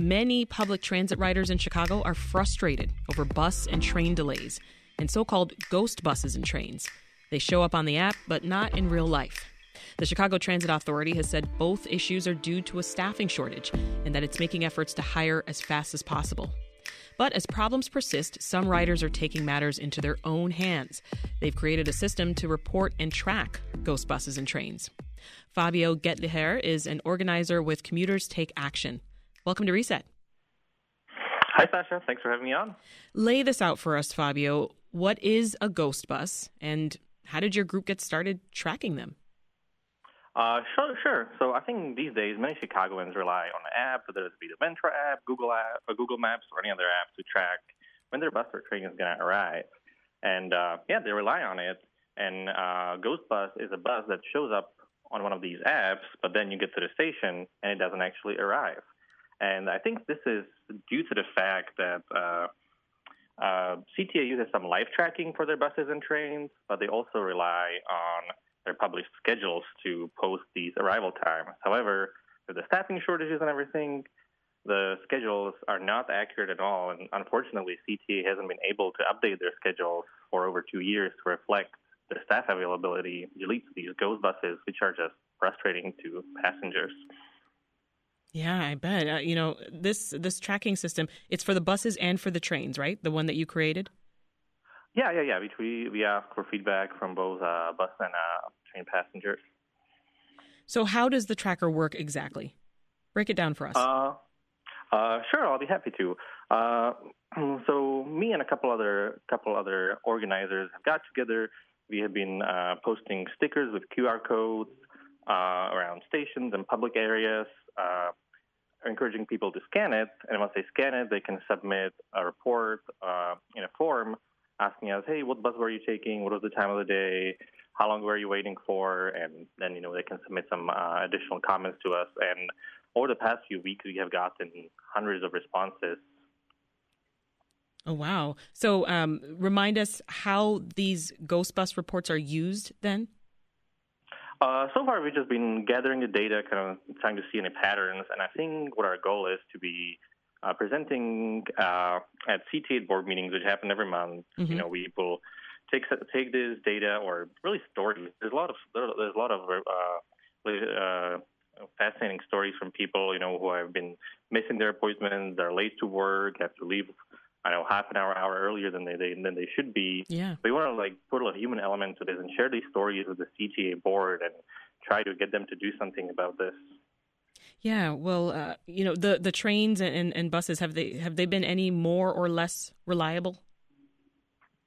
Many public transit riders in Chicago are frustrated over bus and train delays and so called ghost buses and trains. They show up on the app, but not in real life. The Chicago Transit Authority has said both issues are due to a staffing shortage and that it's making efforts to hire as fast as possible. But as problems persist, some riders are taking matters into their own hands. They've created a system to report and track ghost buses and trains. Fabio Gottlicher is an organizer with Commuters Take Action. Welcome to Reset. Hi, Sasha. Thanks for having me on. Lay this out for us, Fabio. What is a ghost bus, and how did your group get started tracking them? Uh, sure, sure. So I think these days many Chicagoans rely on the app, whether it be the Ventra app, Google app, or Google Maps, or any other app to track when their bus or train is going to arrive. And uh, yeah, they rely on it. And uh, Ghost Bus is a bus that shows up on one of these apps, but then you get to the station and it doesn't actually arrive. And I think this is due to the fact that uh, uh, CTA uses some live tracking for their buses and trains, but they also rely on their published schedules to post these arrival times. However, with the staffing shortages and everything, the schedules are not accurate at all. And unfortunately, CTA hasn't been able to update their schedules for over two years to reflect the staff availability, which leads to these ghost buses, which are just frustrating to passengers. Yeah, I bet. Uh, you know, this this tracking system, it's for the buses and for the trains, right? The one that you created? Yeah, yeah, yeah. We we ask for feedback from both uh, bus and uh, train passengers. So, how does the tracker work exactly? Break it down for us. Uh, uh, sure, I'll be happy to. Uh, so, me and a couple other couple other organizers have got together. We have been uh, posting stickers with QR codes uh, around stations and public areas, uh, encouraging people to scan it. And once they scan it, they can submit a report in a form asking us, "Hey, what bus were you taking? What was the time of the day? How long were you waiting for?" And then you know they can submit some uh, additional comments to us. And over the past few weeks, we have gotten hundreds of responses. Oh wow! So um, remind us how these Ghost Bus reports are used then. Uh, so far, we've just been gathering the data, kind of trying to see any patterns, and I think what our goal is to be uh, presenting uh, at CTA board meetings, which happen every month. Mm-hmm. You know, we will take take this data or really stories. There's a lot of there's a lot of uh, uh, fascinating stories from people you know who have been missing their appointments, they're late to work, have to leave. I know half an hour, hour earlier than they, they than they should be. Yeah. But We want to like put a little human element to this and share these stories with the CTA board and try to get them to do something about this. Yeah, well, uh, you know, the the trains and, and buses have they have they been any more or less reliable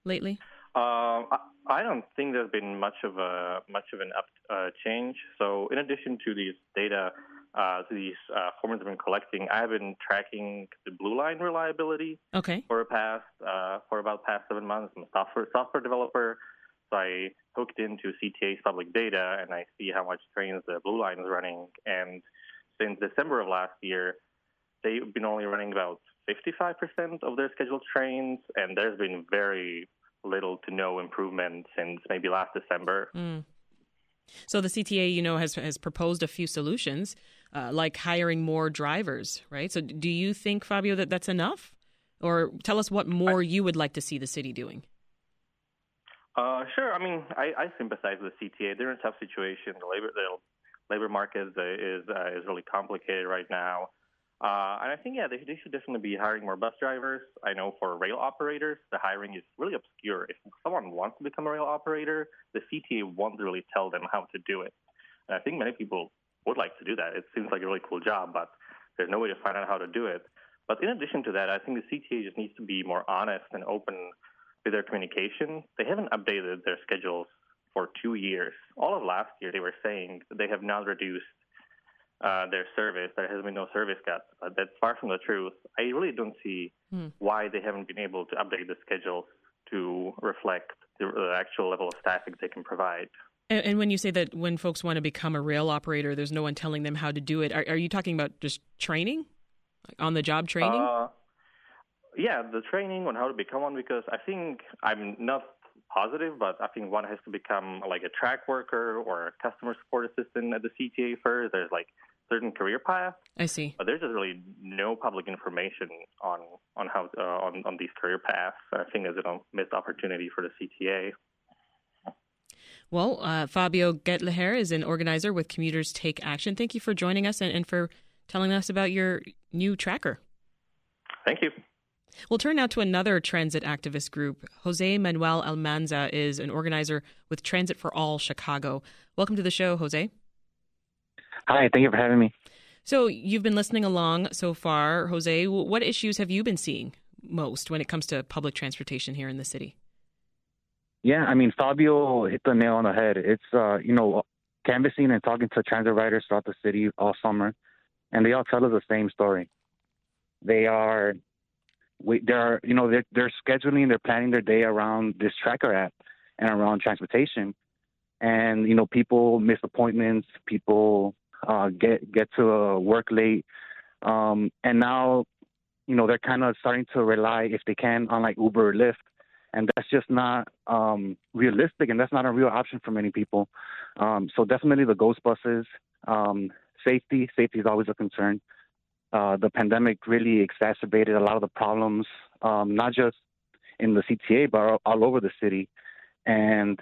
lately? Uh, I don't think there's been much of a much of an up uh, change. So, in addition to these data, uh, these uh, formats I've been collecting, I have been tracking the Blue Line reliability. Okay. For past uh, for about past seven months, I'm a software software developer, so I hooked into CTA's public data and I see how much trains the Blue Line is running and since December of last year, they've been only running about 55% of their scheduled trains, and there's been very little to no improvement since maybe last December. Mm. So the CTA, you know, has has proposed a few solutions, uh, like hiring more drivers, right? So do you think, Fabio, that that's enough, or tell us what more I, you would like to see the city doing? Uh, sure. I mean, I, I sympathize with CTA. They're in a tough situation. The labor, the labor market is is, uh, is really complicated right now. Uh, and I think, yeah, they, they, should definitely be hiring more bus drivers. I know for rail operators, the hiring is really obscure. If someone wants to become a rail operator, the CTA won't really tell them how to do it. And I think many people would like to do that. It seems like a really cool job, but there's no way to find out how to do it. But in addition to that, I think the CTA just needs to be more honest and open with their communication. They haven't updated their schedules for two years. All of last year, they were saying they have not reduced uh, their service. There has been no service cuts. But that's far from the truth. I really don't see hmm. why they haven't been able to update the schedules to reflect the, the actual level of staffing they can provide. And, and, when you say that when folks want to become a rail operator, there's no one telling them how to do it, are, are you talking about just training? Like on the job training? Uh, yeah, the training on how to become one because I think I'm not positive, but I think one has to become like a track worker or a customer support assistant at the CTA first. There's like certain career paths. I see. But there's just really no public information on on how uh, on on these career paths. I think is a missed opportunity for the CTA. Well, uh, Fabio Gottlicher is an organizer with Commuters Take Action. Thank you for joining us and, and for telling us about your new tracker. Thank you. We'll turn now to another transit activist group. Jose Manuel Almanza is an organizer with Transit for All Chicago. Welcome to the show, Jose. Hi, thank you for having me. So, you've been listening along so far. Jose, what issues have you been seeing most when it comes to public transportation here in the city? Yeah, I mean, Fabio hit the nail on the head. It's, uh, you know, canvassing and talking to transit riders throughout the city all summer, and they all tell us the same story. They are, we, they're, you know, they're, they're scheduling, they're planning their day around this tracker app and around transportation. And, you know, people miss appointments, people uh, get, get to uh, work late. Um, and now, you know, they're kind of starting to rely, if they can, on like Uber or Lyft and that's just not um, realistic, and that's not a real option for many people. Um, so definitely the ghost buses, um, safety, safety is always a concern. Uh, the pandemic really exacerbated a lot of the problems, um, not just in the CTA, but all over the city. And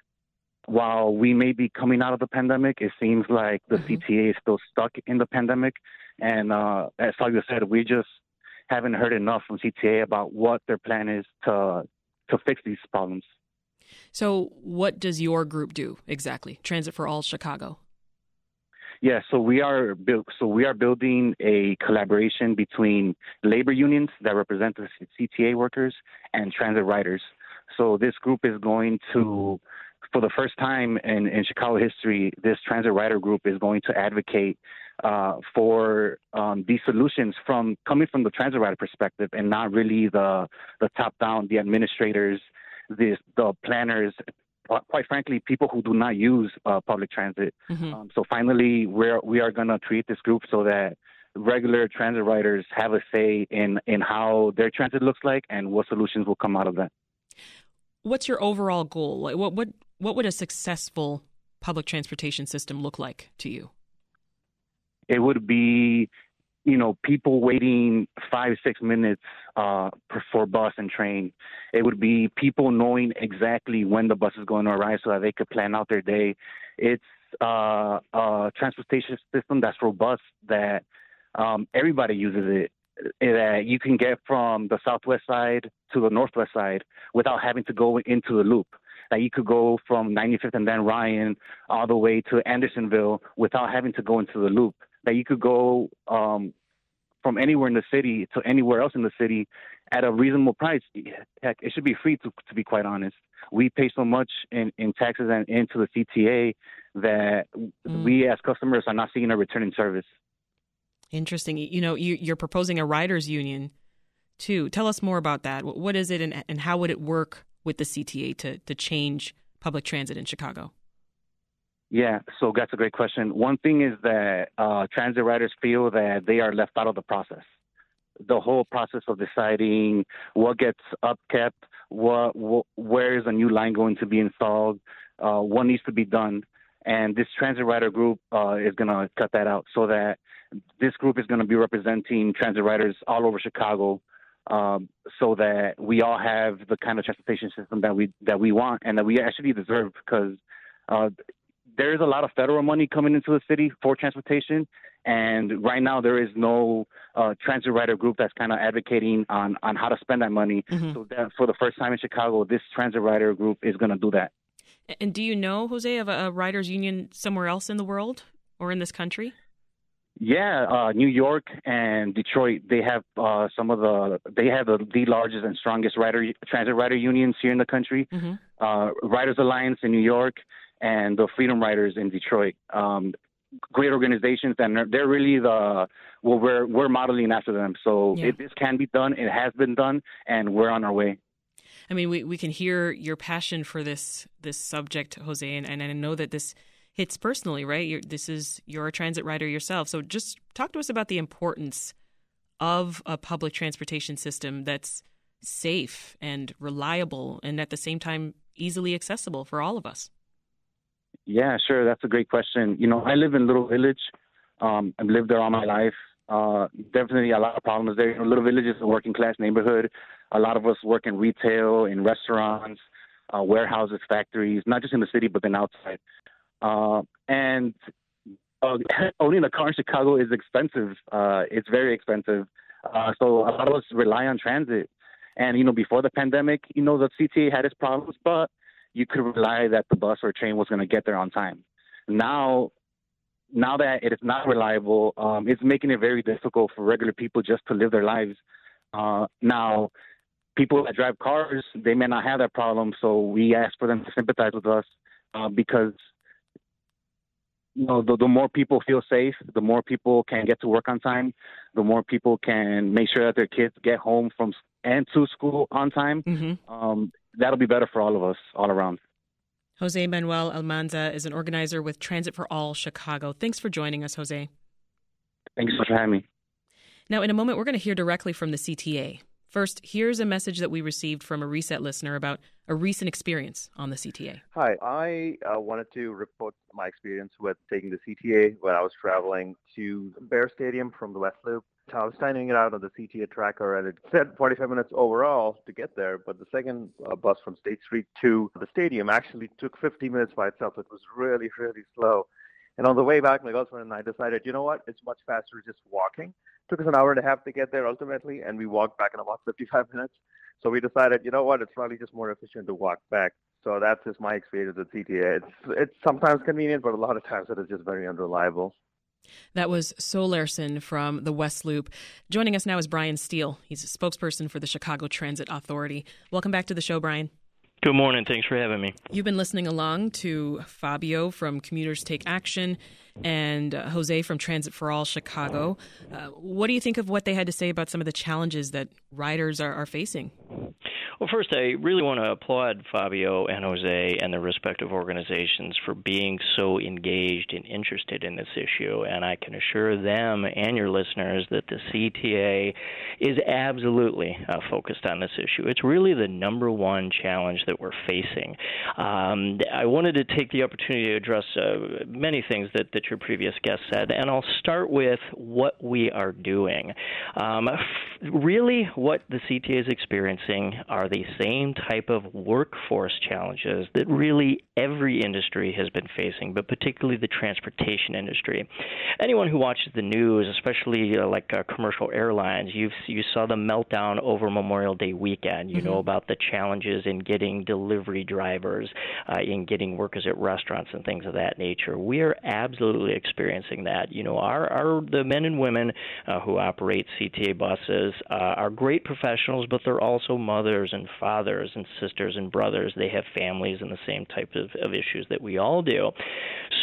while we may be coming out of the pandemic, it seems like the mm-hmm. CTA is still stuck in the pandemic. And uh, as Fabio said, we just haven't heard enough from CTA about what their plan is to to fix these problems. So, what does your group do exactly? Transit for All Chicago. Yeah, so we are build, so we are building a collaboration between labor unions that represent the CTA workers and transit riders. So this group is going to, for the first time in, in Chicago history, this transit rider group is going to advocate uh, for um, these solutions from coming from the transit rider perspective and not really the the top down, the administrators, the the planners. Quite frankly, people who do not use uh, public transit. Mm-hmm. Um, so finally, we're we are going to create this group so that regular transit riders have a say in in how their transit looks like and what solutions will come out of that. What's your overall goal? Like, what what what would a successful public transportation system look like to you? It would be, you know, people waiting five, six minutes uh, for bus and train. It would be people knowing exactly when the bus is going to arrive so that they could plan out their day. It's uh, a transportation system that's robust that um, everybody uses it that you can get from the southwest side to the northwest side without having to go into the loop. That you could go from 95th and Dan Ryan all the way to Andersonville without having to go into the loop that you could go um, from anywhere in the city to anywhere else in the city at a reasonable price. Heck, it should be free to, to be quite honest. We pay so much in, in taxes and into the CTA that mm. we as customers are not seeing a return in service. Interesting. You know, you, you're proposing a riders union too. Tell us more about that. What is it and, and how would it work with the CTA to, to change public transit in Chicago? Yeah, so that's a great question. One thing is that uh, transit riders feel that they are left out of the process. The whole process of deciding what gets upkept, what, what where is a new line going to be installed, uh, what needs to be done, and this transit rider group uh, is going to cut that out so that this group is going to be representing transit riders all over Chicago, um, so that we all have the kind of transportation system that we that we want and that we actually deserve because uh, there is a lot of federal money coming into the city for transportation, and right now there is no uh, transit rider group that's kind of advocating on on how to spend that money. Mm-hmm. So that for the first time in Chicago, this transit rider group is going to do that. And do you know, Jose, of a, a riders union somewhere else in the world or in this country? Yeah, uh, New York and Detroit, they have uh, some of the they have the, the largest and strongest rider transit rider unions here in the country. Mm-hmm. Uh, Riders Alliance in New York and the Freedom Riders in Detroit. Um, great organizations, and they're, they're really the well, we're we're modeling after them. So yeah. it, this can be done. It has been done, and we're on our way. I mean, we, we can hear your passion for this this subject, Jose, and, and I know that this hits personally, right? You're, this is you're a transit rider yourself, so just talk to us about the importance of a public transportation system that's safe and reliable, and at the same time easily accessible for all of us. Yeah, sure. That's a great question. You know, I live in Little Village, Um, I've lived there all my life. Uh, definitely a lot of problems there. You know, Little Village is a working class neighborhood. A lot of us work in retail, in restaurants, uh, warehouses, factories, not just in the city, but then outside. Uh, and uh, owning a car in Chicago is expensive. Uh, it's very expensive. Uh, so a lot of us rely on transit. And, you know, before the pandemic, you know, the CTA had its problems, but you could rely that the bus or train was going to get there on time. Now, now that it is not reliable, um, it's making it very difficult for regular people just to live their lives. Uh, now, people that drive cars, they may not have that problem, so we ask for them to sympathize with us uh, because you know, the, the more people feel safe, the more people can get to work on time, the more people can make sure that their kids get home from and to school on time. Mm-hmm. Um, that'll be better for all of us all around. Jose Manuel Almanza is an organizer with Transit for All Chicago. Thanks for joining us, Jose. Thanks so much for having me. Now, in a moment, we're going to hear directly from the CTA. First, here's a message that we received from a reset listener about a recent experience on the CTA. Hi, I uh, wanted to report my experience with taking the CTA when I was traveling to Bear Stadium from the West Loop. I was timing it out on the CTA tracker, and it said 45 minutes overall to get there. But the second uh, bus from State Street to the stadium actually took 50 minutes by itself. It was really, really slow. And on the way back, my girlfriend and I decided, you know what? It's much faster just walking. It took us an hour and a half to get there ultimately, and we walked back in about 55 minutes. So we decided, you know what? It's probably just more efficient to walk back. So that's just my experience with CTA. It's it's sometimes convenient, but a lot of times it is just very unreliable. That was So Larson from the West Loop. Joining us now is Brian Steele. He's a spokesperson for the Chicago Transit Authority. Welcome back to the show, Brian. Good morning. Thanks for having me. You've been listening along to Fabio from Commuters Take Action and uh, Jose from Transit for All Chicago. Uh, what do you think of what they had to say about some of the challenges that riders are, are facing? Well, first, I really want to applaud Fabio and Jose and their respective organizations for being so engaged and interested in this issue. And I can assure them and your listeners that the CTA is absolutely uh, focused on this issue. It's really the number one challenge that we're facing. Um, I wanted to take the opportunity to address uh, many things that, that your previous guest said, and I'll start with what we are doing. Um, really, what the CTA is experiencing are the same type of workforce challenges that really every industry has been facing, but particularly the transportation industry. Anyone who watches the news, especially uh, like uh, commercial airlines, you you saw the meltdown over Memorial Day weekend. You mm-hmm. know about the challenges in getting delivery drivers, uh, in getting workers at restaurants and things of that nature. We are absolutely experiencing that. You know, our our the men and women uh, who operate CTA buses uh, are great professionals, but they're also mothers and fathers and sisters and brothers. They have families and the same type of, of issues that we all do.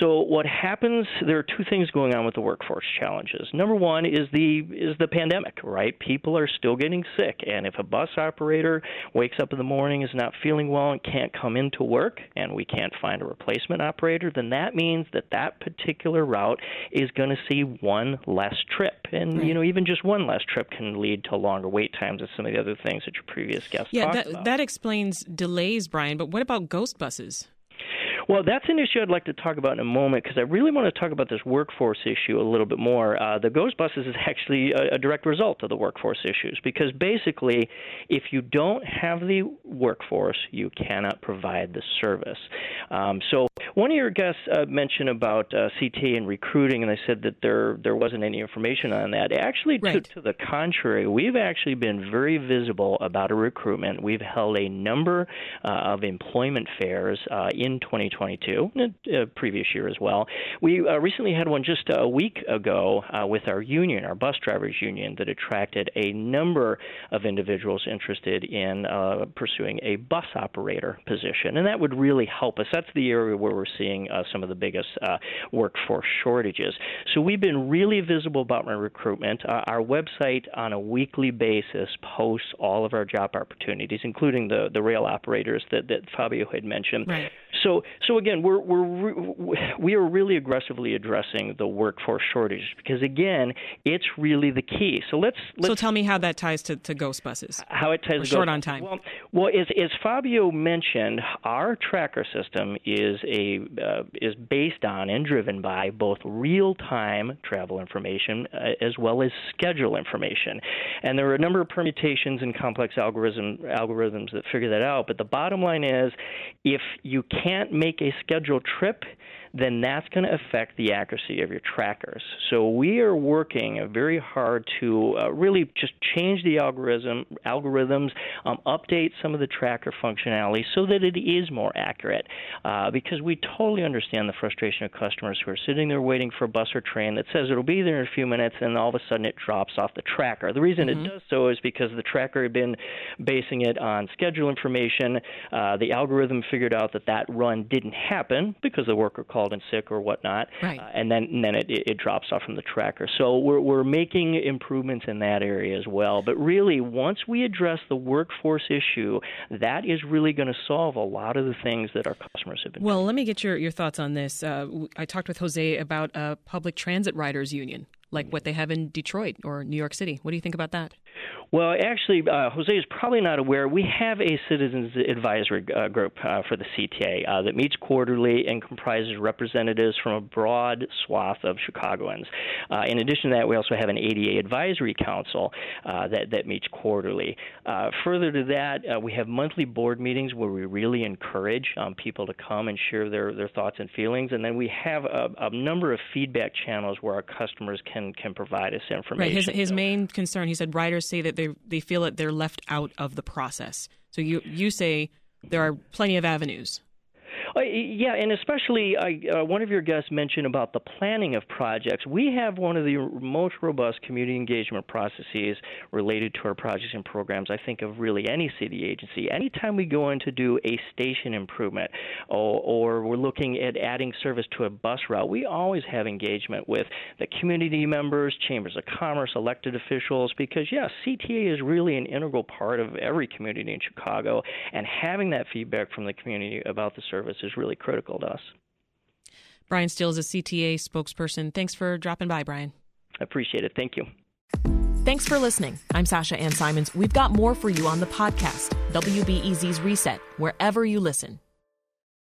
So what happens? There are two things going on with the workforce challenges. Number one is the is the pandemic, right? People are still getting sick, and if a bus operator wakes up in the morning is not feeling well and can't come into work, and we can't find a replacement operator, then that means that that particular route is going to see one less trip, and right. you know even just one less trip can lead to longer wait times and some of the other things that your previous guests yeah, talked that, about. that explains delays, Brian. But what about ghost buses? Well, that's an issue I'd like to talk about in a moment because I really want to talk about this workforce issue a little bit more. Uh, the Ghost Buses is actually a, a, direct result of the workforce issues because basically, if you don't have the workforce, you cannot provide the service. Um, so, one of your guests uh, mentioned about uh, CTA and recruiting, and they said that there there wasn't any information on that. Actually, right. to, to the contrary, we've actually been very visible about a recruitment. We've held a number uh, of employment fairs uh, in 2020. 2022, uh, previous year as well. We uh, recently had one just a week ago uh, with our union, our bus drivers union, that attracted a number of individuals interested in uh, pursuing a bus operator position, and that would really help us. That's the area where we're seeing uh, some of the biggest uh, workforce shortages. So we've been really visible about my recruitment. our website on a weekly basis posts all of our job opportunities, including the the rail operators that that Fabio had mentioned. Right. So, so again, we're we're we are really aggressively addressing the workforce shortage because again, it's really the key. So let's, let's so tell me how that ties to, to Ghost buses. How it ties to short on time. Well, well, as, as Fabio mentioned, our tracker system is a uh, is based on and driven by both real time travel information uh, as well as schedule information, and there are a number of permutations and complex algorithm algorithms that figure that out. But the bottom line is, if you can't make a scheduled trip, then that's going to affect the accuracy of your trackers. So we are working very hard to uh, really just change the algorithm algorithms, um, update some of the tracker functionality so that it is more accurate. Uh, because we totally understand the frustration of customers who are sitting there waiting for a bus or train that says it'll be there in a few minutes, and all of a sudden it drops off the tracker. The reason mm-hmm. it does so is because the tracker had been basing it on schedule information. Uh, the algorithm figured out that that run didn't happen because the worker called called in sick or whatnot, right. uh, and then and then it, it drops off from the tracker. So we're we're making improvements in that area as well. But really, once we address the workforce issue, that is really going to solve a lot of the things that our customers have been. Well, let me get your your thoughts on this. Uh, I talked with Jose about a public transit riders union like what they have in Detroit or New York City. What do you think about that? Well, actually, uh, Jose is probably not aware. We have a citizens advisory uh, group uh, for the CTA uh, that meets quarterly and comprises representatives from a broad swath of Chicagoans. Uh, in addition to that, we also have an ADA advisory council uh, that that meets quarterly. further to that, we have monthly board meetings where we really encourage um, people to come and share their their thoughts and feelings, and then we have a, a number of feedback channels where our customers can can provide us information. Right. His his main concern, he said, say that they they feel that they're left out of the process. So you you say there are plenty of avenues. Uh, yeah, and especially uh, one of your guests mentioned about the planning of projects. We have one of the most robust community engagement processes related to our projects and programs. I think of really any city agency. Anytime we go in to do a station improvement, or, or we're looking at adding service to a bus route, we always have engagement with the community members, chambers of commerce, elected officials, because yeah, CTA is really an integral part of every community in Chicago, and having that feedback from the community about the service is really critical to us. Brian Steele is a CTA spokesperson. Thanks for dropping by, Brian. I appreciate it. Thank you. Thanks for listening. I'm Sasha Ann Simons. We've got more for you on the podcast, WBEZ's Reset, wherever you listen.